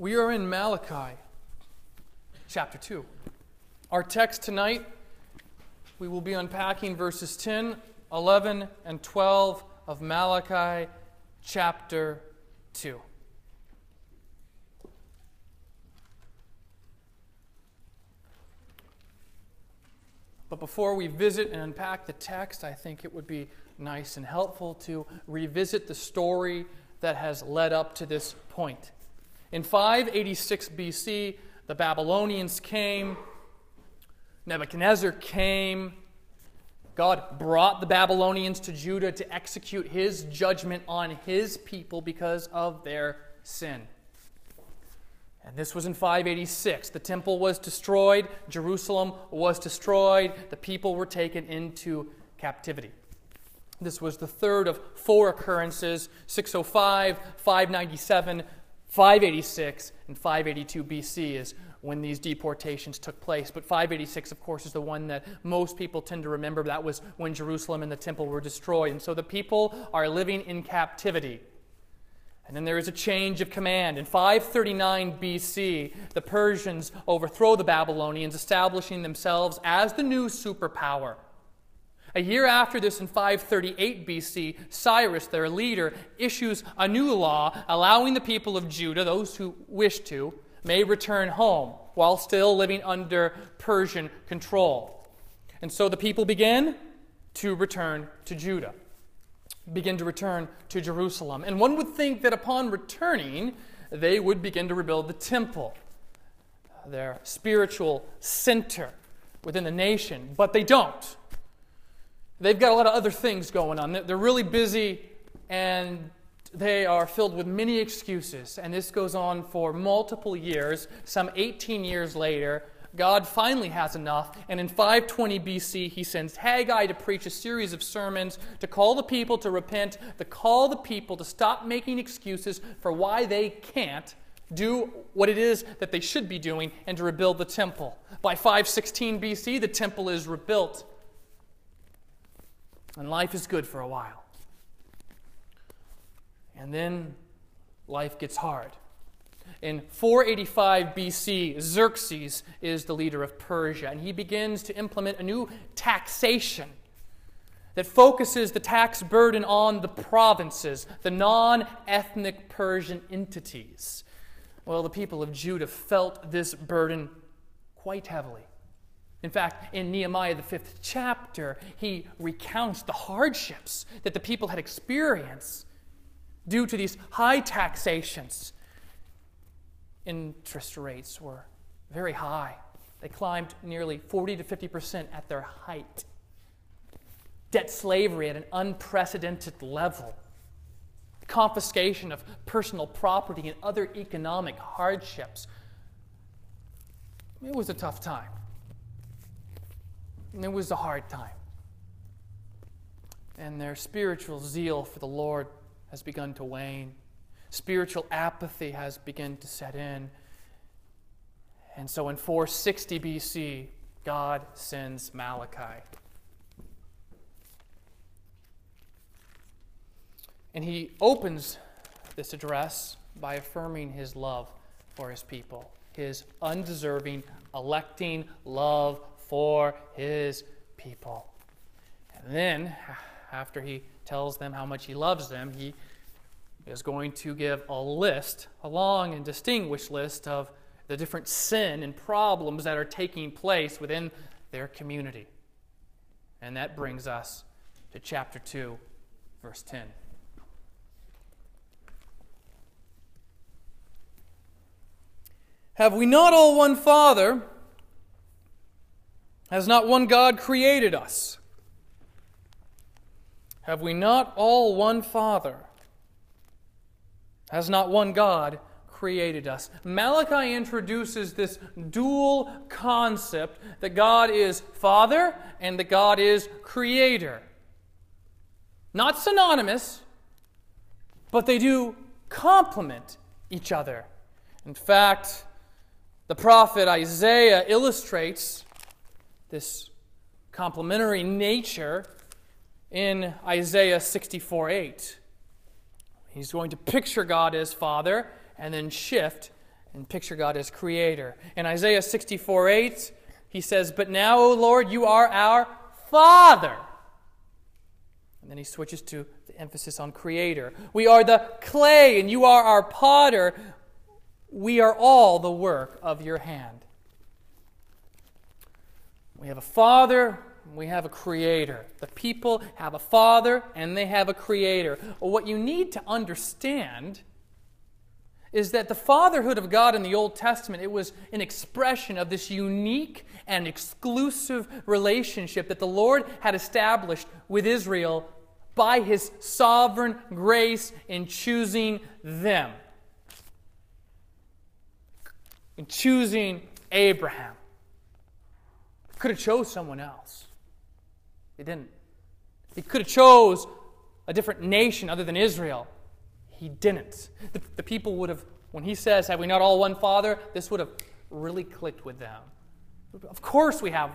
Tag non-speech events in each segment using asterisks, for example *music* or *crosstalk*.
We are in Malachi chapter 2. Our text tonight, we will be unpacking verses 10, 11, and 12 of Malachi chapter 2. But before we visit and unpack the text, I think it would be nice and helpful to revisit the story that has led up to this point. In 586 BC, the Babylonians came, Nebuchadnezzar came. God brought the Babylonians to Judah to execute his judgment on his people because of their sin. And this was in 586. The temple was destroyed, Jerusalem was destroyed, the people were taken into captivity. This was the third of four occurrences 605, 597, 586 and 582 BC is when these deportations took place. But 586, of course, is the one that most people tend to remember. That was when Jerusalem and the temple were destroyed. And so the people are living in captivity. And then there is a change of command. In 539 BC, the Persians overthrow the Babylonians, establishing themselves as the new superpower. A year after this, in 538 BC, Cyrus, their leader, issues a new law allowing the people of Judah, those who wish to, may return home while still living under Persian control. And so the people begin to return to Judah, begin to return to Jerusalem. And one would think that upon returning, they would begin to rebuild the temple, their spiritual center within the nation, but they don't. They've got a lot of other things going on. They're really busy and they are filled with many excuses. And this goes on for multiple years. Some 18 years later, God finally has enough. And in 520 BC, he sends Haggai to preach a series of sermons to call the people to repent, to call the people to stop making excuses for why they can't do what it is that they should be doing and to rebuild the temple. By 516 BC, the temple is rebuilt. And life is good for a while. And then life gets hard. In 485 BC, Xerxes is the leader of Persia, and he begins to implement a new taxation that focuses the tax burden on the provinces, the non ethnic Persian entities. Well, the people of Judah felt this burden quite heavily. In fact, in Nehemiah, the fifth chapter, he recounts the hardships that the people had experienced due to these high taxations. Interest rates were very high, they climbed nearly 40 to 50% at their height. Debt slavery at an unprecedented level. Confiscation of personal property and other economic hardships. It was a tough time. And it was a hard time. And their spiritual zeal for the Lord has begun to wane. Spiritual apathy has begun to set in. And so in 460 BC, God sends Malachi. And he opens this address by affirming his love for his people, his undeserving, electing love for his people. And then, after he tells them how much he loves them, he is going to give a list, a long and distinguished list of the different sin and problems that are taking place within their community. And that brings us to chapter 2, verse 10. Have we not all one Father? Has not one God created us? Have we not all one Father? Has not one God created us? Malachi introduces this dual concept that God is Father and that God is Creator. Not synonymous, but they do complement each other. In fact, the prophet Isaiah illustrates this complementary nature in Isaiah 64 8. He's going to picture God as Father and then shift and picture God as creator. In Isaiah 64 8, he says, But now, O Lord, you are our Father. And then he switches to the emphasis on creator. We are the clay, and you are our potter. We are all the work of your hand. We have a father, we have a creator. The people have a father and they have a creator. What you need to understand is that the fatherhood of God in the Old Testament it was an expression of this unique and exclusive relationship that the Lord had established with Israel by his sovereign grace in choosing them. In choosing Abraham. Could have chose someone else. He didn't. He could have chose a different nation other than Israel. He didn't. The, the people would have, when he says, Have we not all one Father? This would have really clicked with them. Of course we have,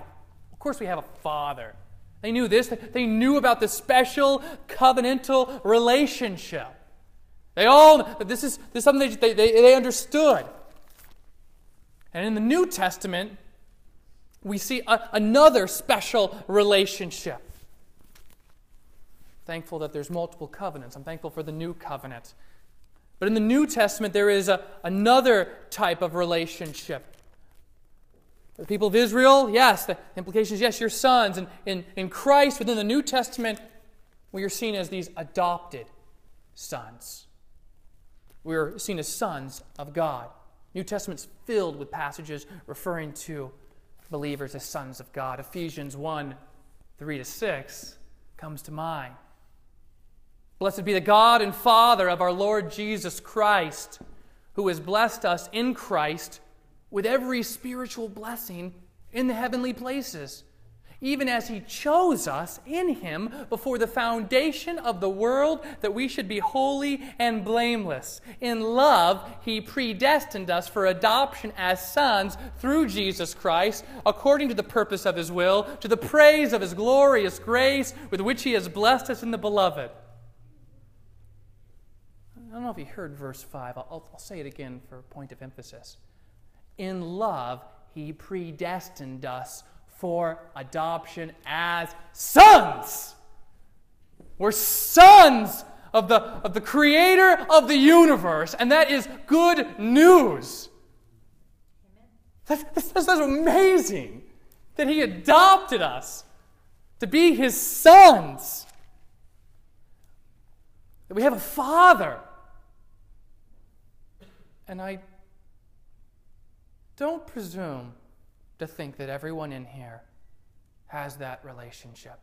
of course we have a Father. They knew this. They knew about the special covenantal relationship. They all, this is, this is something they, they, they understood. And in the New Testament, we see a, another special relationship. Thankful that there's multiple covenants. I'm thankful for the new covenant. But in the New Testament, there is a, another type of relationship. The people of Israel, yes, the implication is yes, you're sons. And in, in Christ, within the New Testament, we are seen as these adopted sons. We are seen as sons of God. New Testament's filled with passages referring to believers as sons of God. Ephesians 1 3 to 6 comes to mind. Blessed be the God and Father of our Lord Jesus Christ, who has blessed us in Christ with every spiritual blessing in the heavenly places even as He chose us in Him before the foundation of the world, that we should be holy and blameless. In love, He predestined us for adoption as sons through Jesus Christ, according to the purpose of His will, to the praise of His glorious grace with which He has blessed us in the Beloved. I don't know if you heard verse 5. I'll, I'll say it again for point of emphasis. In love, He predestined us for adoption as sons. We're sons of the, of the creator of the universe, and that is good news. That's, that's, that's amazing that he adopted us to be his sons. That we have a father. And I don't presume to think that everyone in here has that relationship.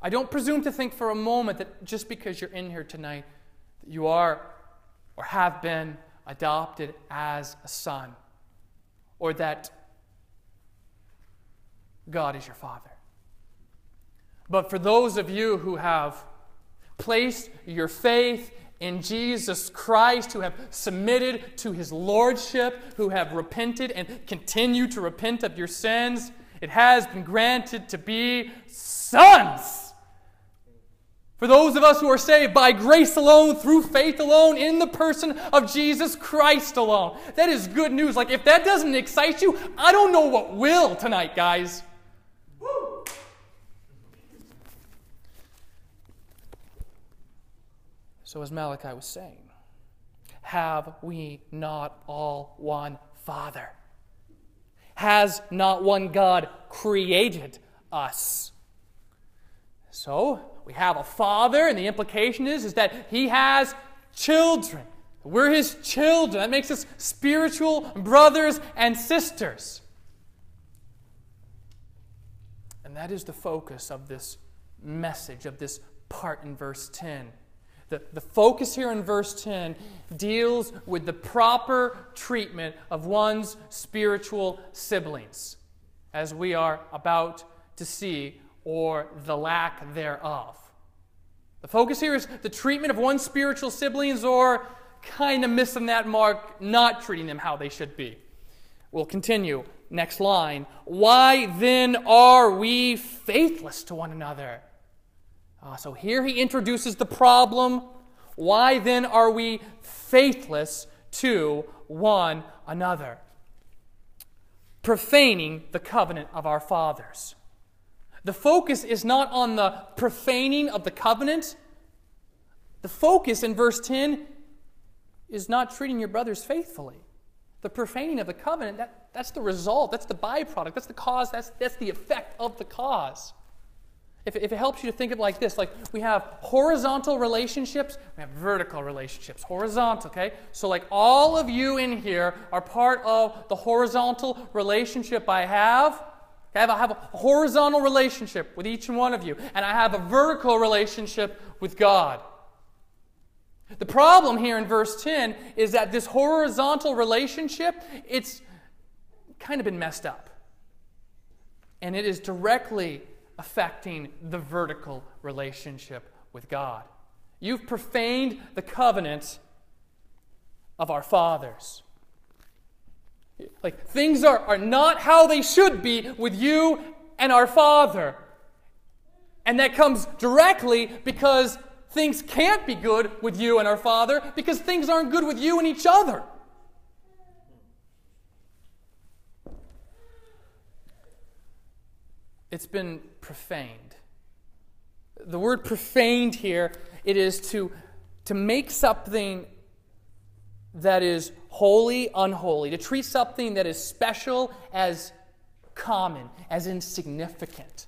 I don't presume to think for a moment that just because you're in here tonight, that you are or have been adopted as a son, or that God is your father. But for those of you who have placed your faith in Jesus Christ, who have submitted to his lordship, who have repented and continue to repent of your sins, it has been granted to be sons. For those of us who are saved by grace alone, through faith alone, in the person of Jesus Christ alone. That is good news. Like, if that doesn't excite you, I don't know what will tonight, guys. So, as Malachi was saying, have we not all one Father? Has not one God created us? So, we have a Father, and the implication is, is that He has children. We're His children. That makes us spiritual brothers and sisters. And that is the focus of this message, of this part in verse 10. The, the focus here in verse 10 deals with the proper treatment of one's spiritual siblings, as we are about to see, or the lack thereof. The focus here is the treatment of one's spiritual siblings, or kind of missing that mark, not treating them how they should be. We'll continue. Next line. Why then are we faithless to one another? Uh, so here he introduces the problem. Why then are we faithless to one another. Profaning the covenant of our fathers. The focus is not on the profaning of the covenant. The focus in verse 10 is not treating your brothers faithfully. The profaning of the covenant, that, that's the result, that's the byproduct, that's the cause, that's, that's the effect of the cause. If, if it helps you to think of it like this, like we have horizontal relationships, we have vertical relationships. Horizontal, okay? So, like all of you in here are part of the horizontal relationship I have. I have, I have a horizontal relationship with each and one of you, and I have a vertical relationship with God. The problem here in verse 10 is that this horizontal relationship, it's kind of been messed up. And it is directly affecting the vertical relationship with God. You've profaned the covenant of our fathers. Like, things are, are not how they should be with you and our Father. And that comes directly because things can't be good with you and our Father because things aren't good with you and each other. It's been profaned. The word profaned here, it is to, to make something that is holy unholy, to treat something that is special as common, as insignificant.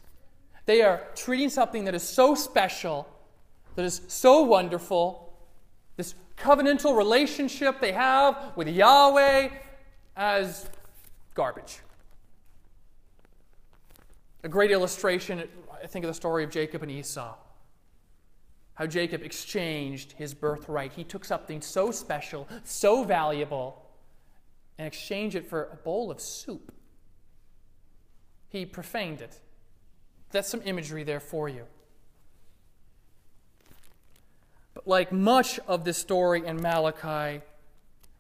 They are treating something that is so special, that is so wonderful, this covenantal relationship they have with Yahweh, as garbage. A great illustration, I think of the story of Jacob and Esau how Jacob exchanged his birthright. He took something so special, so valuable, and exchanged it for a bowl of soup. He profaned it. That's some imagery there for you. But like much of this story in Malachi,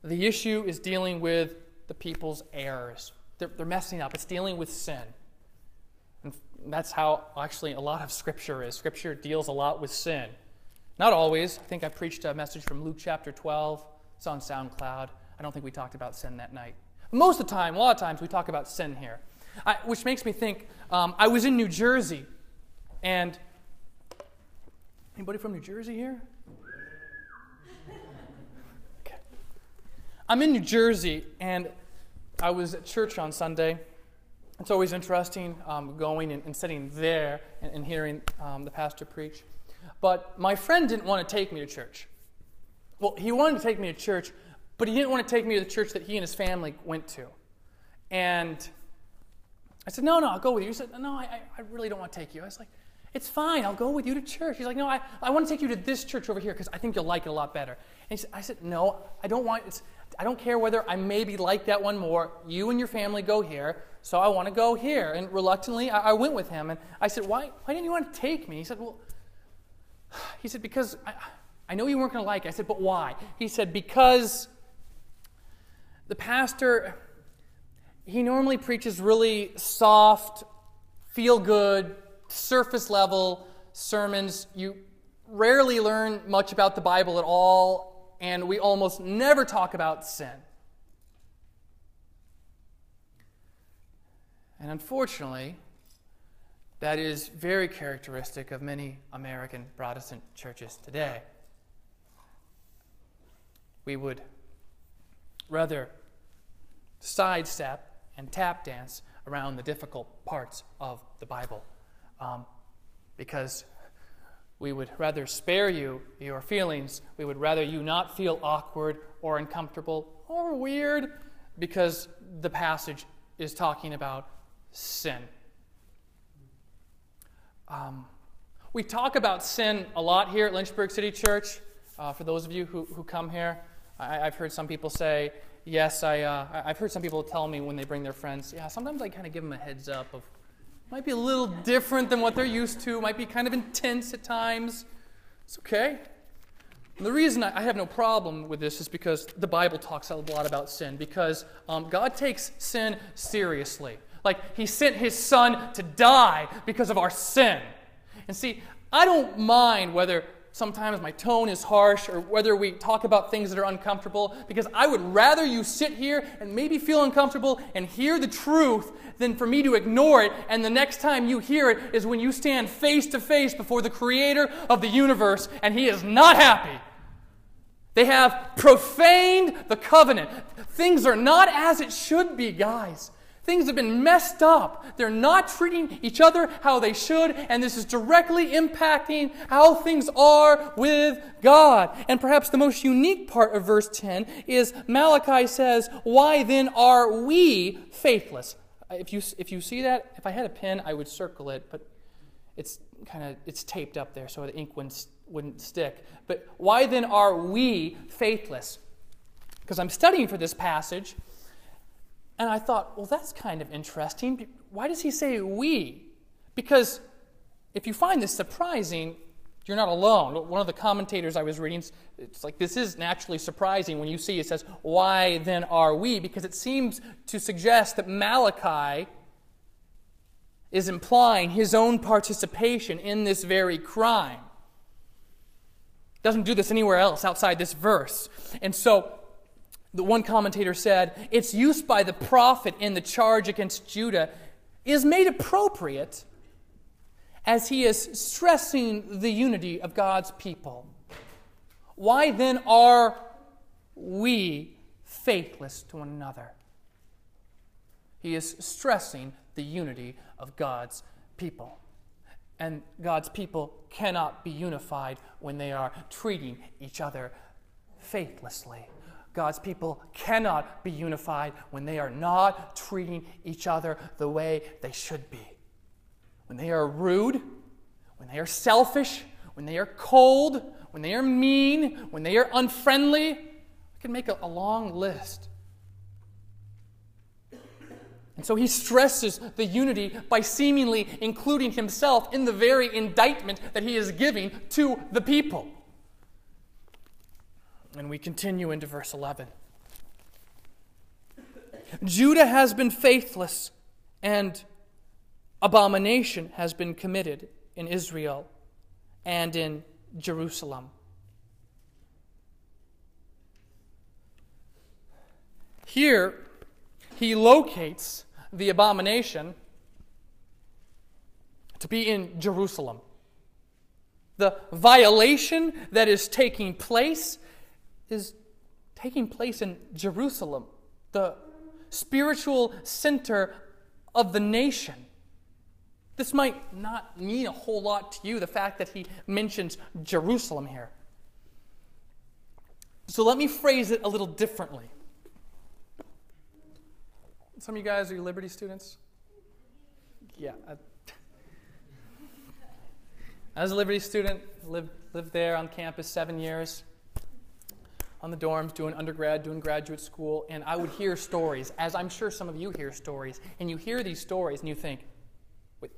the issue is dealing with the people's errors. They're, they're messing up, it's dealing with sin. That's how actually a lot of Scripture is. Scripture deals a lot with sin. Not always. I think I preached a message from Luke chapter 12. It's on SoundCloud. I don't think we talked about sin that night. Most of the time, a lot of times, we talk about sin here, I, which makes me think um, I was in New Jersey, and anybody from New Jersey here? Okay. I'm in New Jersey, and I was at church on Sunday. It's always interesting um, going and, and, sitting there and, and hearing um, the pastor preach. But my friend didn't want to take me to church. Well, he wanted to take me to church, but he didn't want to take me to the church that he and his family went to. And I said, No, no, I'll go with you. He said, No, I, I really don't want to take you. I was like, It's fine, I'll go with you to church. He's like, No, I, I want to take you to this church over here because I think you'll like it a lot better. And said, I said, No, I don't want it's, I don't care whether I maybe like that one more. You and your family go here, so I want to go here. And reluctantly, I, I went with him. And I said, why, why didn't you want to take me? He said, Well, *sighs* he said, Because I, I know you weren't going to like it. I said, But why? He said, Because the pastor, he normally preaches really soft, feel good, surface level sermons. You rarely learn much about the Bible at all, and we almost never talk about sin. And unfortunately, that is very characteristic of many American Protestant churches today. We would rather sidestep and tap dance around the difficult parts of the Bible um, because we would rather spare you your feelings. We would rather you not feel awkward or uncomfortable or weird because the passage is talking about sin. Um, we talk about sin a lot here at Lynchburg City Church. Uh, for those of you who, who come here, I, have heard some people say, yes, I, uh, I've heard some people tell me when they bring their friends, yeah, sometimes I kind of give them a heads up of, might be a little different than what they're used to, might be kind of intense at times. It's okay. And the reason I have no problem with this is because the Bible talks a lot about sin, because um, God takes sin seriously. Like he sent his son to die because of our sin. And see, I don't mind whether sometimes my tone is harsh or whether we talk about things that are uncomfortable because I would rather you sit here and maybe feel uncomfortable and hear the truth than for me to ignore it and the next time you hear it is when you stand face to face before the creator of the universe and he is not happy. They have profaned the covenant. Things are not as it should be, guys. Things have been messed up. They're not treating each other how they should, and this is directly impacting how things are with God. And perhaps the most unique part of verse 10 is Malachi says, Why then are we faithless? If you, if you see that, if I had a pen, I would circle it, but it's kind of it's taped up there so the ink wouldn't, wouldn't stick. But why then are we faithless? Because I'm studying for this passage, and I thought, well, that's kind of interesting. Why does he say we? Because if you find this surprising, you're not alone. One of the commentators I was reading, it's like this is naturally surprising when you see it says, Why then are we? Because it seems to suggest that Malachi is implying his own participation in this very crime. Doesn't do this anywhere else outside this verse. And so the one commentator said, its use by the prophet in the charge against Judah is made appropriate as he is stressing the unity of God's people. Why then are we faithless to one another? He is stressing the unity of God's people. And God's people cannot be unified when they are treating each other faithlessly. God's people cannot be unified when they are not treating each other the way they should be. When they are rude, when they are selfish, when they are cold, when they are mean, when they are unfriendly, I can make a, a long list. And so he stresses the unity by seemingly including himself in the very indictment that he is giving to the people. And we continue into verse 11. Judah has been faithless, and abomination has been committed in Israel and in Jerusalem. Here, he locates the abomination to be in Jerusalem. The violation that is taking place is taking place in Jerusalem, the spiritual center of the nation. This might not mean a whole lot to you, the fact that he mentions Jerusalem here. So let me phrase it a little differently. Some of you guys are Liberty students? Yeah. I, *laughs* as a Liberty student, lived, lived there on campus seven years on the dorms, doing undergrad, doing graduate school, and I would hear stories, as I'm sure some of you hear stories, and you hear these stories and you think, wait,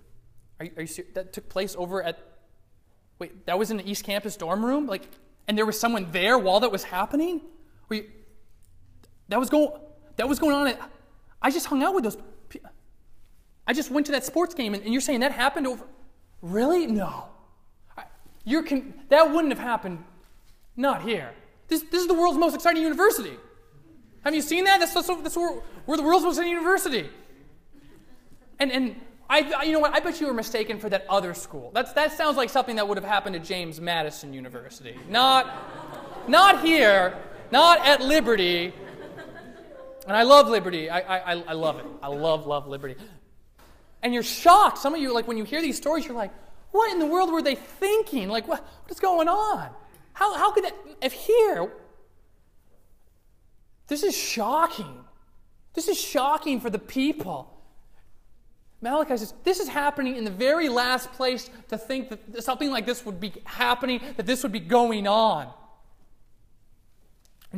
are you, are you? That took place over at, wait, that was in the East Campus dorm room? Like, and there was someone there while that was happening? You, that was going, that was going on at, I just hung out with those, I just went to that sports game, and, and you're saying that happened over, really? No. Con- that wouldn't have happened, not here. This, this is the world's most exciting university. Have you seen that? That's, that's, that's where, we're the world's most exciting university. And, and I, you know what? I bet you were mistaken for that other school. That's, that sounds like something that would have happened at James Madison University. Not, not here, not at Liberty. And I love Liberty. I, I, I love it. I love, love Liberty. And you're shocked. Some of you, like, when you hear these stories, you're like, what in the world were they thinking? Like, what, what is going on? How, how could that, if here, this is shocking. This is shocking for the people. Malachi says, This is happening in the very last place to think that something like this would be happening, that this would be going on.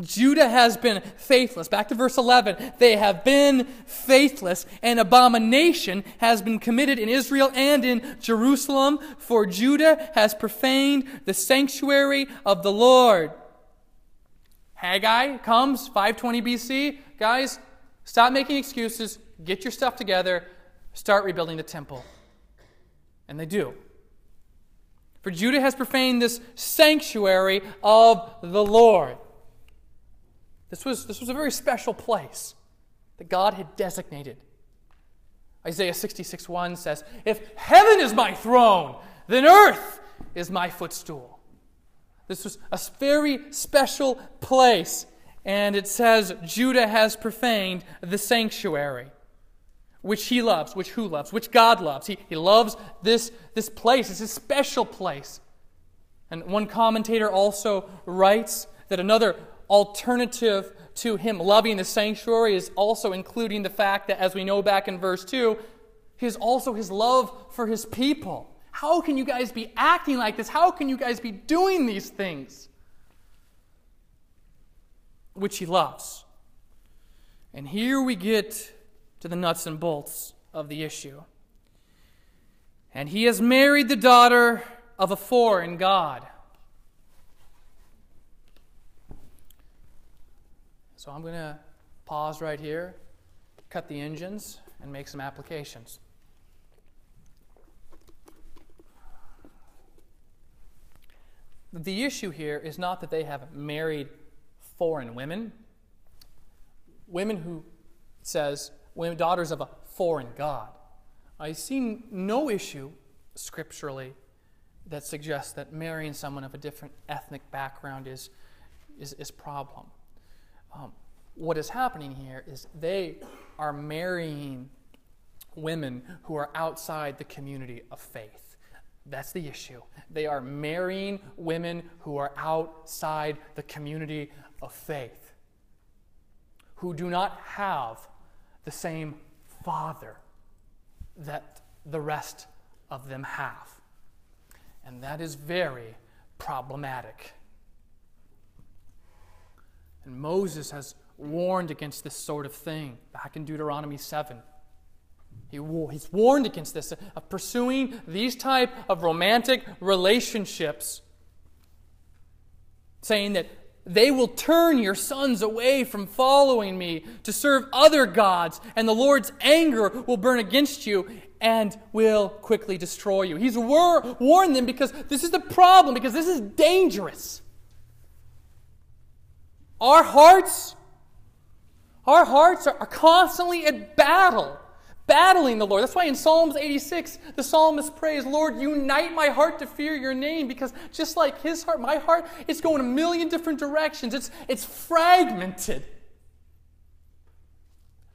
Judah has been faithless. Back to verse 11. They have been faithless. An abomination has been committed in Israel and in Jerusalem, for Judah has profaned the sanctuary of the Lord. Haggai comes, 520 BC. Guys, stop making excuses. Get your stuff together. Start rebuilding the temple. And they do. For Judah has profaned this sanctuary of the Lord. This was, this was a very special place that God had designated. Isaiah 66 1 says, If heaven is my throne, then earth is my footstool. This was a very special place. And it says, Judah has profaned the sanctuary, which he loves, which who loves, which God loves. He, he loves this, this place. It's a special place. And one commentator also writes that another alternative to him loving the sanctuary is also including the fact that, as we know back in verse 2, he is also his love for his people. How can you guys be acting like this? How can you guys be doing these things? Which he loves. And here we get to the nuts and bolts of the issue. And he has married the daughter of a foreign God. So I'm going to pause right here, cut the engines, and make some applications. The issue here is not that they have married foreign women, women who says women daughters of a foreign god. I see no issue scripturally that suggests that marrying someone of a different ethnic background is is, is problem. Um, what is happening here is they are marrying women who are outside the community of faith. That's the issue. They are marrying women who are outside the community of faith, who do not have the same father that the rest of them have. And that is very problematic. And Moses has warned against this sort of thing back in Deuteronomy 7. He, he's warned against this, of pursuing these type of romantic relationships, saying that they will turn your sons away from following me to serve other gods, and the Lord's anger will burn against you and will quickly destroy you. He's war- warned them because this is the problem, because this is dangerous. Our hearts, our hearts are, are constantly at battle, battling the Lord. That's why in Psalms 86, the psalmist prays, Lord, unite my heart to fear your name, because just like his heart, my heart, it's going a million different directions. It's, it's fragmented.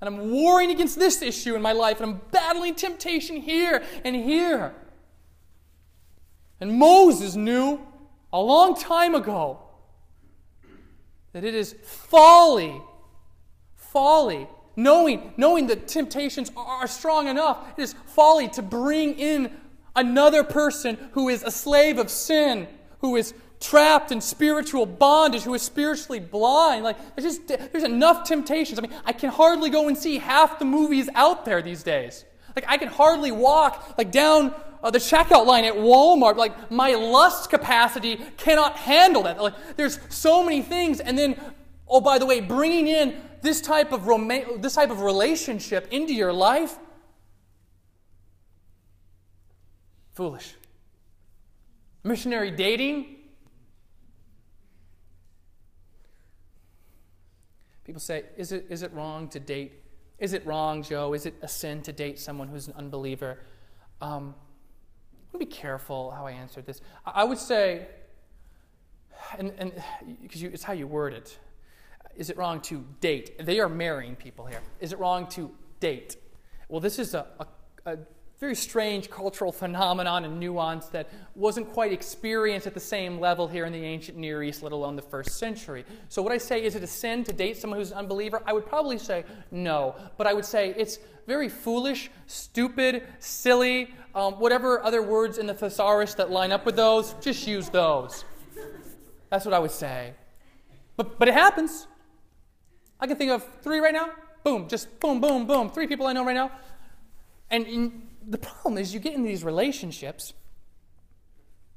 And I'm warring against this issue in my life, and I'm battling temptation here and here. And Moses knew a long time ago that it is folly, folly, knowing, knowing that temptations are strong enough, it is folly to bring in another person who is a slave of sin, who is trapped in spiritual bondage, who is spiritually blind. Like there's just there's enough temptations. I mean, I can hardly go and see half the movies out there these days. Like I can hardly walk like down uh, the checkout line at Walmart. Like my lust capacity cannot handle that. Like there's so many things, and then oh by the way, bringing in this type of rom- this type of relationship into your life, foolish. Missionary dating. People say, is it, is it wrong to date? Is it wrong, Joe? Is it a sin to date someone who's an unbeliever? Um, be careful how I answer this. I would say, and and because it's how you word it, is it wrong to date? They are marrying people here. Is it wrong to date? Well, this is a, a, a very strange cultural phenomenon and nuance that wasn't quite experienced at the same level here in the ancient Near East, let alone the first century. So, would I say, is it a sin to date someone who's an unbeliever? I would probably say no. But I would say it's very foolish, stupid, silly, um, whatever other words in the thesaurus that line up with those, just use those. That's what I would say. But, but it happens. I can think of three right now. Boom, just boom, boom, boom. Three people I know right now. And in, the problem is you get into these relationships,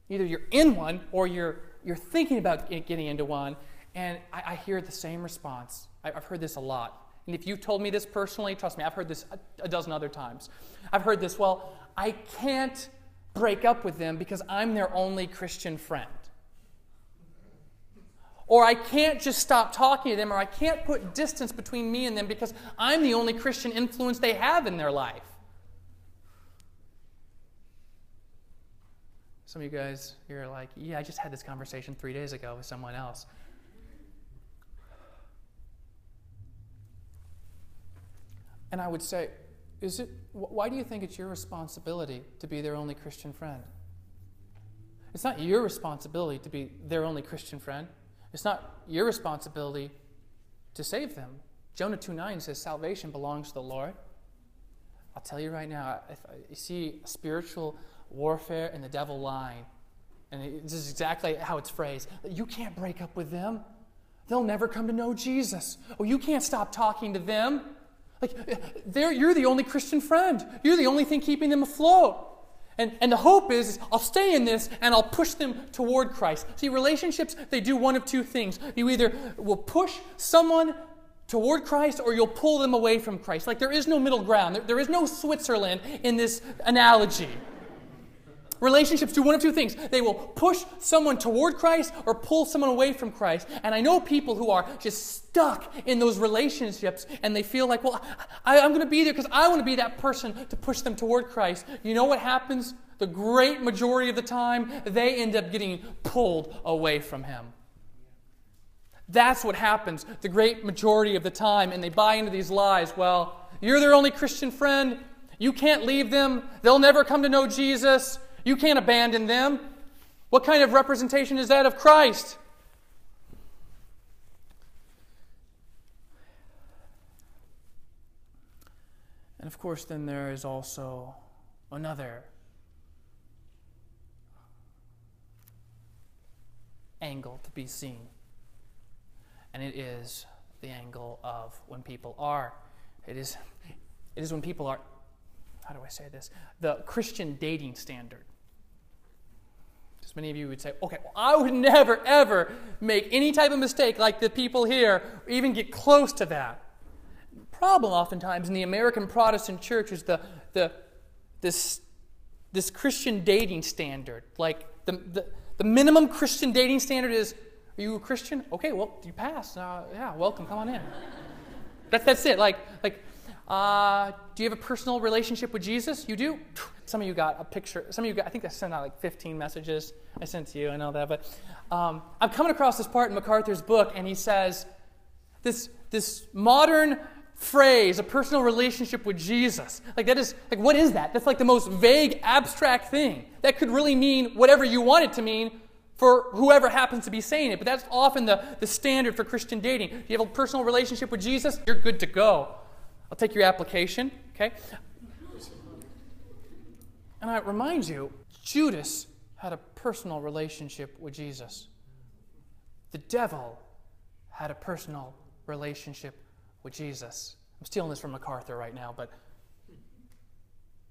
either you're in one or you're, you're thinking about getting into one, and I, I hear the same response. I, I've heard this a lot. And if you've told me this personally, trust me, I've heard this a, a dozen other times. I've heard this, well, I can't break up with them because I'm their only Christian friend. Or I can't just stop talking to them, or I can't put distance between me and them because I'm the only Christian influence they have in their life. Some of you guys, you're like, yeah, I just had this conversation three days ago with someone else. And I would say, is it, why do you think it's your responsibility to be their only Christian friend? It's not your responsibility to be their only Christian friend. It's not your responsibility to save them. Jonah 2 9 says, Salvation belongs to the Lord. I'll tell you right now, if you see spiritual warfare and the devil lying, and this is exactly how it's phrased you can't break up with them. They'll never come to know Jesus. Oh, you can't stop talking to them. Like, you're the only Christian friend. You're the only thing keeping them afloat. And, and the hope is, is, I'll stay in this and I'll push them toward Christ. See, relationships, they do one of two things. You either will push someone toward Christ or you'll pull them away from Christ. Like, there is no middle ground, there, there is no Switzerland in this analogy. Relationships do one of two things. They will push someone toward Christ or pull someone away from Christ. And I know people who are just stuck in those relationships and they feel like, well, I, am going to be there because I want to be that person to push them toward Christ. You know what happens? The great majority of the time, they end up getting pulled away from Him. That's what happens the great majority of the time. And they buy into these lies. Well, you're their only Christian friend. You can't leave them. They'll never come to know Jesus. You can't abandon them. What kind of representation is that of Christ? And of course, then there is also another angle to be seen. And it is the angle of when people are. It is, it is when people are, how do I say this? The Christian dating standard. Because many of you would say, okay, well, I would never, ever make any type of mistake like the people here, or even get close to that. Problem oftentimes in the American Protestant church is the, the, this, this Christian dating standard. Like the, the, the minimum Christian dating standard is, are you a Christian? Okay, well, you pass. Uh, yeah, welcome, come on in. *laughs* That's, that's it. Like, like uh, do you have a personal relationship with Jesus? You do? Some of you got a picture. Some of you got, I think I sent out like 15 messages. I sent to you, I know that. But um, I'm coming across this part in MacArthur's book, and he says this, this modern phrase, a personal relationship with Jesus. Like, that is, like, what is that? That's like the most vague, abstract thing. That could really mean whatever you want it to mean for whoever happens to be saying it. But that's often the, the standard for Christian dating. Do you have a personal relationship with Jesus? You're good to go. I'll take your application, okay? And I remind you, Judas had a personal relationship with Jesus. The devil had a personal relationship with Jesus. I'm stealing this from MacArthur right now, but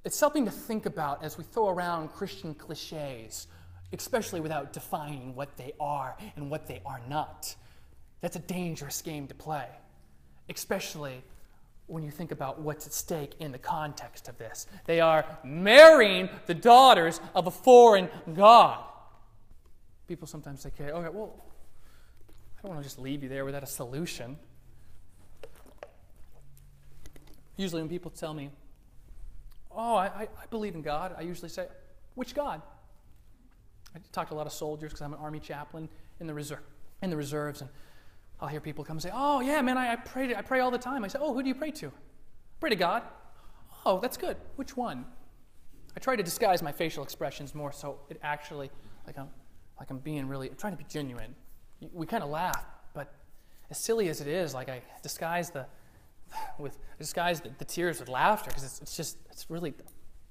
it's something to think about as we throw around Christian cliches, especially without defining what they are and what they are not. That's a dangerous game to play, especially when you think about what's at stake in the context of this. They are marrying the daughters of a foreign God. People sometimes say, okay, okay, well, I don't want to just leave you there without a solution. Usually, when people tell me, oh, I, I, believe in God, I usually say, which God? I talk to a lot of soldiers because I'm an army chaplain in the, reserve, in the reserves, and I'll hear people come and say, Oh, yeah, man, I, I, pray, I pray all the time. I say, Oh, who do you pray to? Pray to God. Oh, that's good. Which one? I try to disguise my facial expressions more so it actually, like I'm, like I'm being really, I'm trying to be genuine. We kind of laugh, but as silly as it is, like I disguise the, *sighs* with disguise the, the tears with laughter because it's, it's just, it's really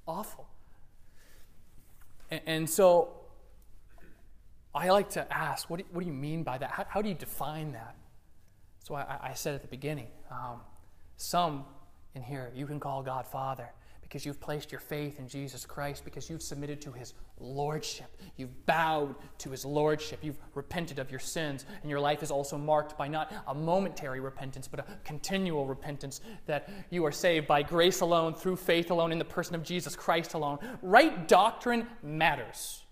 awful. And, and so I like to ask, what do, what do you mean by that? How, how, do you define that? So I, I said at the beginning, um, some in here you can call God Father because you've placed your faith in Jesus Christ, because you've submitted to his lordship. You've bowed to his lordship. You've repented of your sins. And your life is also marked by not a momentary repentance, but a continual repentance that you are saved by grace alone, through faith alone, in the person of Jesus Christ alone. Right doctrine matters.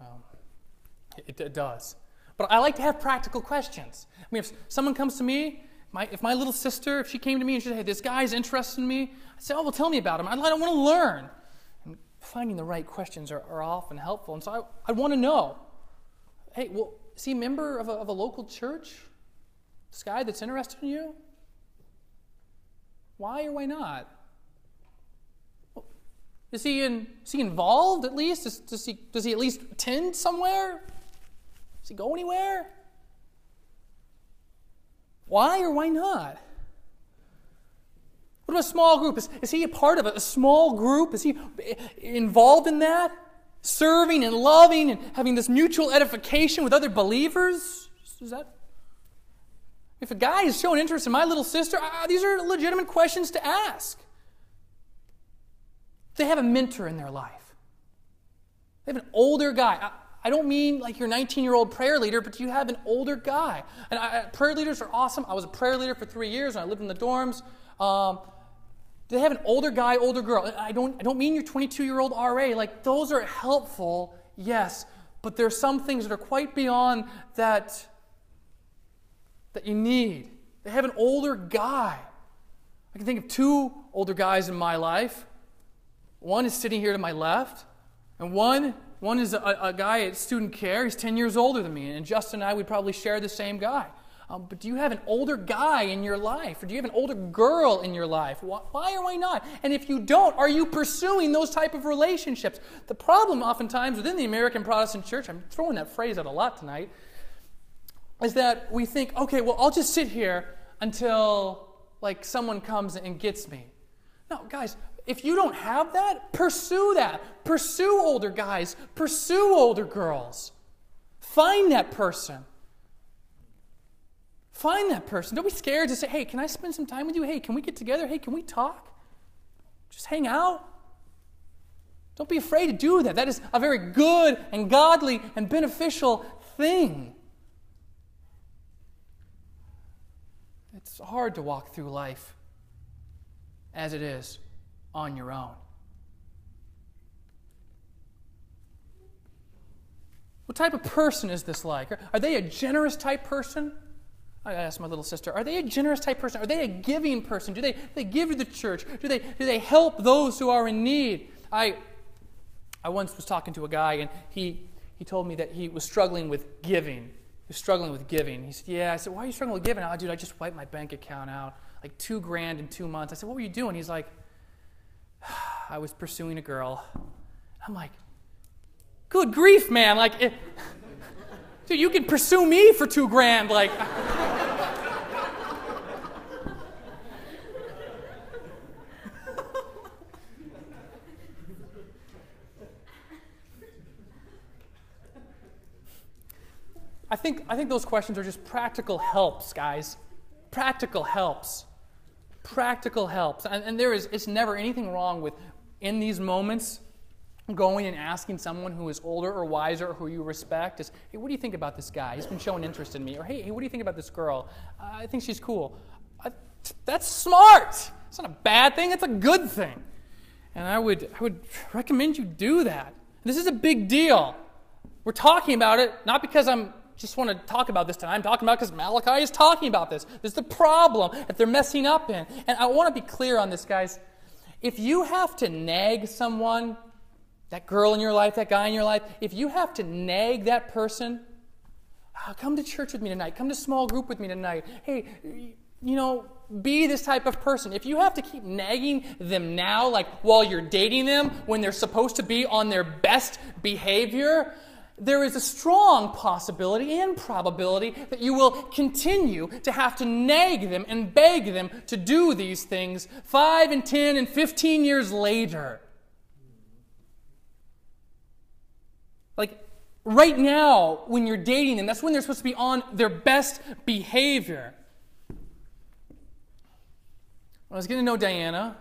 Um, it, it does. But I like to have practical questions. I mean, if someone comes to me, my, if my little sister, if she came to me and she said, hey, this guy's interested in me, I'd say, oh, well, tell me about him. I, I want to learn. And finding the right questions are, are often helpful. And so I, I want to know, hey, well, is he a member of a, of a local church? This guy that's interested in you? Why or why not? Well, is he, in, is he involved at least? Does, does, he, does he at least attend somewhere? Does he go anywhere? Why or why not? What about a small group? Is, is he a part of a, a small group? Is he involved in that? Serving and loving and having this mutual edification with other believers? Is that? If a guy is showing interest in my little sister, uh, these are legitimate questions to ask. They have a mentor in their life. They have an older guy. I don't mean like your 19 year old prayer leader, but you have an older guy. And I, prayer leaders are awesome. I was a prayer leader for three years and I lived in the dorms. Um, they have an older guy, older girl. I don't, I don't mean your 22 year old RA. Like, those are helpful, yes, but there are some things that are quite beyond that that you need. They have an older guy. I can think of two older guys in my life. One is sitting here to my left, and one one is a, a, guy at student care. He's 10 years older than me. And Justin and I would probably share the same guy. Um, but do you have an older guy in your life? Or do you have an older girl in your life? Why, why or why not? And if you don't, are you pursuing those type of relationships? The problem oftentimes within the American Protestant church, I'm throwing that phrase out a lot tonight, is that we think, okay, well, I'll just sit here until like someone comes and gets me. No, guys, if you don't have that, pursue that. Pursue older guys, pursue older girls. Find that person. Find that person. Don't be scared to say, hey, can I spend some time with you? Hey, can we get together? Hey, can we talk? Just hang out. Don't be afraid to do that. That is a very good and godly and beneficial thing. It's hard to walk through life as it is on your own. What type of person is this like? Are they a generous type person? I asked my little sister, are they a generous type person? Are they a giving person? Do they, they give to the church? Do they, do they help those who are in need? I, I once was talking to a guy, and he, he told me that he was struggling with giving. He was struggling with giving. He said, Yeah. I said, Why are you struggling with giving? I Oh, dude, I just wiped my bank account out. Like two grand in two months. I said, What were you doing? He's like, *sighs* I was pursuing a girl. I'm like, good grief, man. Like, it, dude, you can pursue me for two grand. Like, I think, I think those questions are just practical helps, guys. Practical helps practical helps. And, and there is, it's never anything wrong with, in these moments, going and asking someone who is older or wiser or who you respect is, hey, what do you think about this guy? He's been showing interest in me. Or, hey, hey what do you think about this girl? Uh, I think she's cool. I, that's smart. It's not a bad thing, it's a good thing. And I would, I would recommend you do that. This is a big deal. We're talking about it not because I'm just want to talk about this tonight. I'm talking about because Malachi is talking about this. This is the problem that they're messing up in. And I want to be clear on this, guys. If you have to nag someone, that girl in your life, that guy in your life, if you have to nag that person, oh, come to church with me tonight. Come to small group with me tonight. Hey, you know, be this type of person. If you have to keep nagging them now, like while you're dating them, when they're supposed to be on their best behavior, there is a strong possibility and probability that you will continue to have to nag them and beg them to do these things five and ten and fifteen years later. Like right now, when you're dating them, that's when they're supposed to be on their best behavior. When I was getting to know Diana,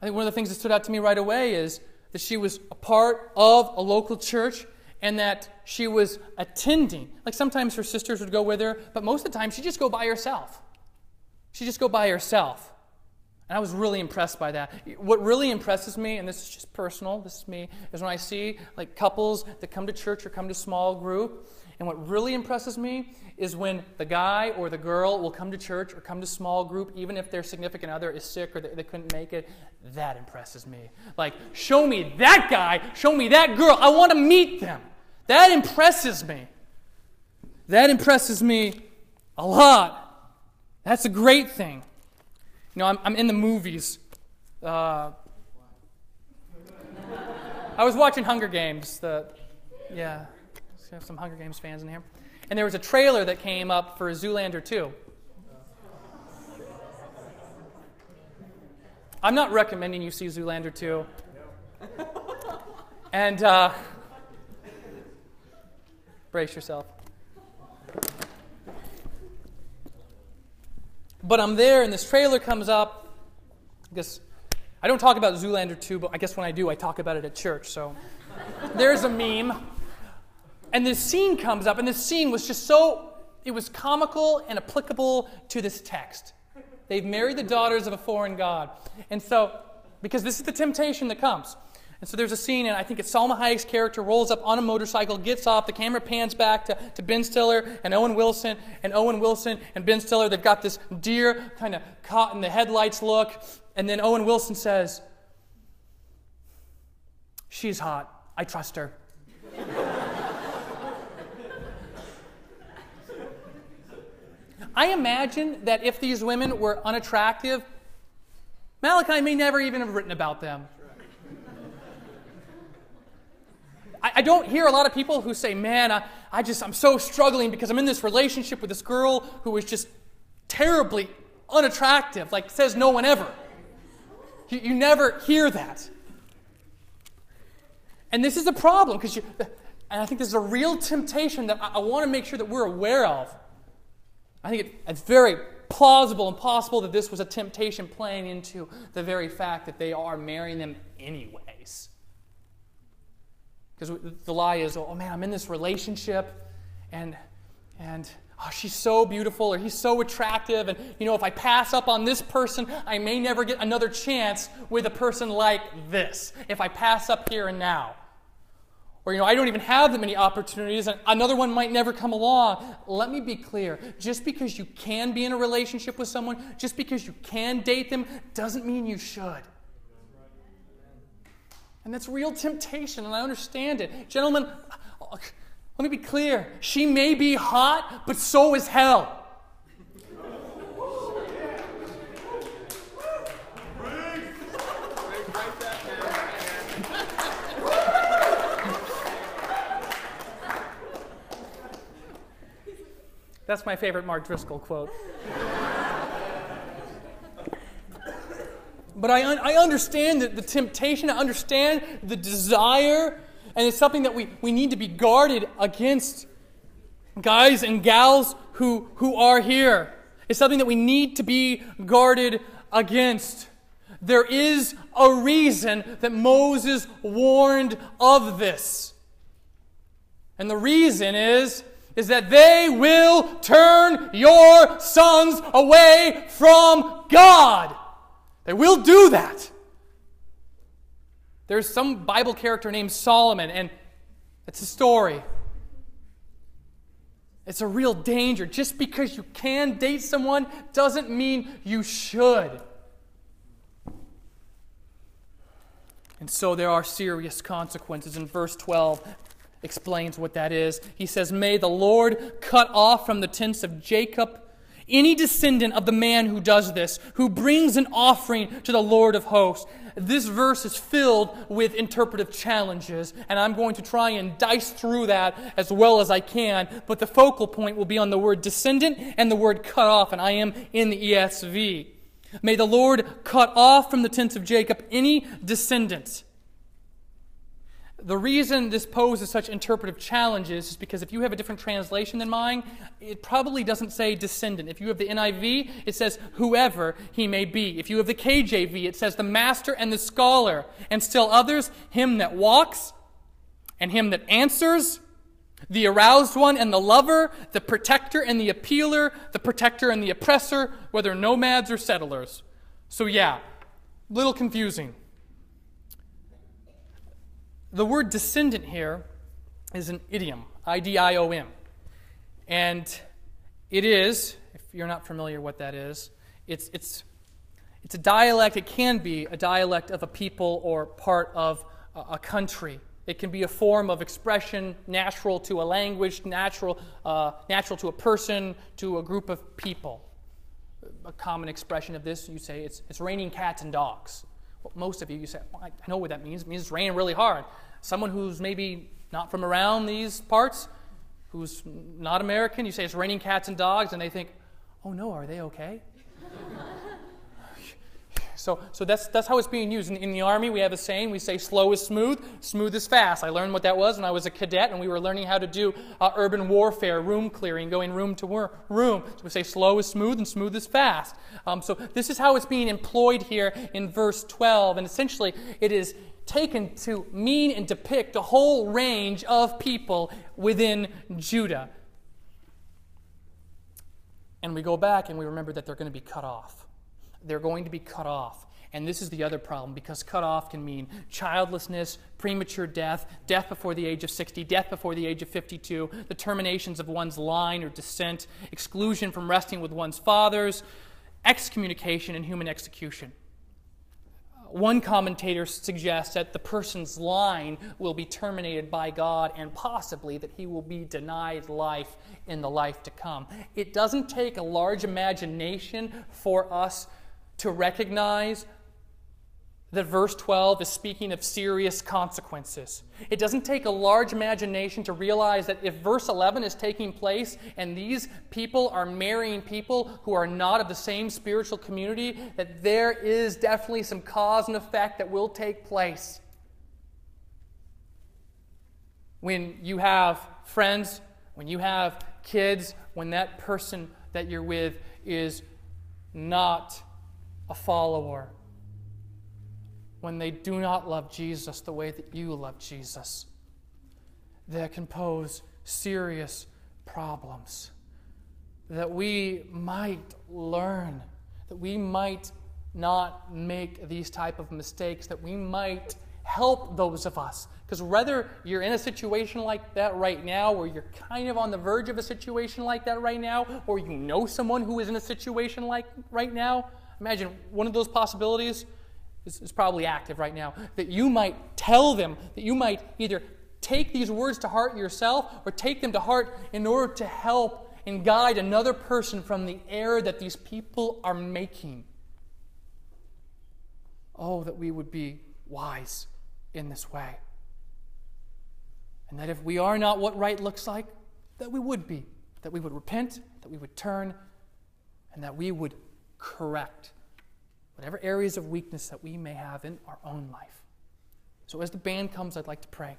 I think one of the things that stood out to me right away is that she was a part of a local church and that she was attending. Like sometimes her sisters would go with her, but most of the time she'd just go by herself. She'd just go by herself. And I was really impressed by that. What really impresses me, and this is just personal, this is me, is when I see like couples that come to church or come to small group. And what really impresses me is when the guy or the girl will come to church or come to small group, even if their significant other is sick or they, they couldn't make it. That impresses me. Like, show me that guy, show me that girl. I want to meet them. That impresses me. That impresses me a lot. That's a great thing. You know, I'm, I'm in the movies. Uh, I was watching Hunger Games. The, yeah, have some Hunger Games fans in here. And there was a trailer that came up for Zoolander 2. I'm not recommending you see Zoolander 2. And uh, brace yourself. But I'm there, and this trailer comes up. I guess I don't talk about Zoolander 2, but I guess when I do, I talk about it at church. So there's a meme. And this scene comes up, and this scene was just so, it was comical and applicable to this text. They've married the daughters of a foreign god. And so, because this is the temptation that comes. And so there's a scene, and I think it's Salma Hayek's character rolls up on a motorcycle, gets off, the camera pans back to, to Ben Stiller and Owen Wilson, and Owen Wilson and Ben Stiller, they've got this deer kind of caught in the headlights look, and then Owen Wilson says, She's hot. I trust her. I imagine that if these women were unattractive, Malachi may never even have written about them. I, don't hear a lot of people who say, Man, I, I just, I'm so struggling because I'm in this relationship with this girl who is just terribly unattractive, like says no one ever. You, you never hear that. And this is a problem because you, and I think this is a real temptation that I, I want to make sure that we're aware of. I think it, it's very plausible and possible that this was a temptation playing into the very fact that they are marrying them anyways. Because the lie is, oh man, I'm in this relationship and and oh, she's so beautiful or he's so attractive and you know if I pass up on this person, I may never get another chance with a person like this. If I pass up here and now. Or, you know, I don't even have that many opportunities, and another one might never come along. Let me be clear just because you can be in a relationship with someone, just because you can date them, doesn't mean you should. And that's real temptation, and I understand it. Gentlemen, uh, uh, let me be clear. She may be hot, but so is hell. That's my favorite Mark Driscoll quote. but I, I understand the, the temptation, I understand the desire, and it's something that we, we need to be guarded against. Guys and gals who, who are here. It's something that we need to be guarded against. There is a reason that Moses warned of this. And the reason is is that they will turn your sons away from God. They will do that. There's some Bible character named Solomon, and it's a story. It's a real danger. Just because you can date someone doesn't mean you should. And so there are serious consequences. In verse 12, explains what that is. He says, May the Lord cut off from the tents of Jacob any descendant of the man who does this, who brings an offering to the Lord of hosts. This verse is filled with interpretive challenges, and I'm going to try and dice through that as well as I can, but the focal point will be on the word descendant and the word cut off, and I am in the ESV. May the Lord cut off from the tents of Jacob any descendants The reason this poses such interpretive challenges is because if you have a different translation than mine, it probably doesn't say descendant. If you have the NIV, it says whoever he may be. If you have the KJV, it says the master and the scholar. And still others, him that walks and him that answers, the aroused one and the lover, the protector and the appealer, the protector and the oppressor, whether nomads or settlers. So, yeah, little confusing. The word descendant here is an idiom, I D I O M. And it is, if you're not familiar what that is, it's, it's, it's a dialect, it can be a dialect of a people or part of a, a country. It can be a form of expression natural to a language, natural, uh, natural to a person, to a group of people. A common expression of this, you say, it's, it's raining cats and dogs. Most of you, you say, well, I know what that means. It means it's raining really hard. Someone who's maybe not from around these parts, who's not American, you say it's raining cats and dogs, and they think, oh no, are they okay? So, so that's, that's how it's being used. In, in, the Army, we have a saying we say slow is smooth, smooth is fast. I learned what that was when I was a cadet, and we were learning how to do uh, urban warfare, room clearing, going room to room. So we say slow is smooth and smooth is fast. Um, so this is how it's being employed here in verse 12. And essentially, it is taken to mean and depict a whole range of people within Judah. And we go back and we remember that they're going to be cut off they're going to be cut off. And this is the other problem because cut off can mean childlessness, premature death, death before the age of 60, death before the age of 52, the terminations of one's line or descent, exclusion from resting with one's fathers, excommunication, and human execution. One commentator suggests that the person's line will be terminated by God and possibly that he will be denied life in the life to come. It doesn't take a large imagination for us to recognize that verse 12 is speaking of serious consequences. It doesn't take a large imagination to realize that if verse 11 is taking place and these people are marrying people who are not of the same spiritual community, that there is definitely some cause and effect that will take place. When you have friends, when you have kids, when that person that you're with is not a follower when they do not love Jesus the way that you love Jesus. That can pose serious problems. That we might learn, that we might not make these type of mistakes, that we might help those of us. Because whether you're in a situation like that right now, or you're kind of on the verge of a situation like that right now, or you know someone who is in a situation like right now, Imagine one of those possibilities is, is probably active right now. That you might tell them, that you might either take these words to heart yourself or take them to heart in order to help and guide another person from the error that these people are making. Oh, that we would be wise in this way. And that if we are not what right looks like, that we would be. That we would repent, that we would turn, and that we would correct whatever areas of weakness that we may have in our own life. So, as the band comes, I'd like to pray.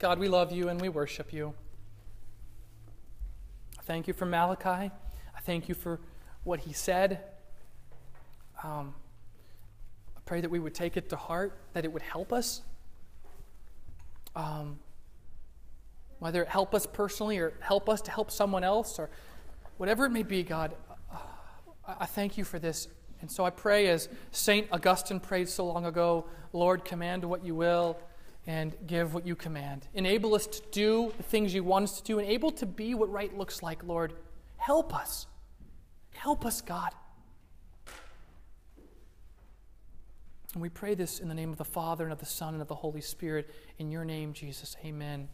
God, we love you and we worship you. I thank you for Malachi. I thank you for what he said. Um, I pray that we would take it to heart, that it would help us. Um, whether it help us personally or help us to help someone else or whatever it may be, God, uh, I thank you for this. And so I pray, as St. Augustine prayed so long ago, Lord, command what you will and give what you command. Enable us to do the things you want us to do, and able to be what right looks like, Lord. Help us. Help us, God. And we pray this in the name of the Father, and of the Son, and of the Holy Spirit. In your name, Jesus. Amen.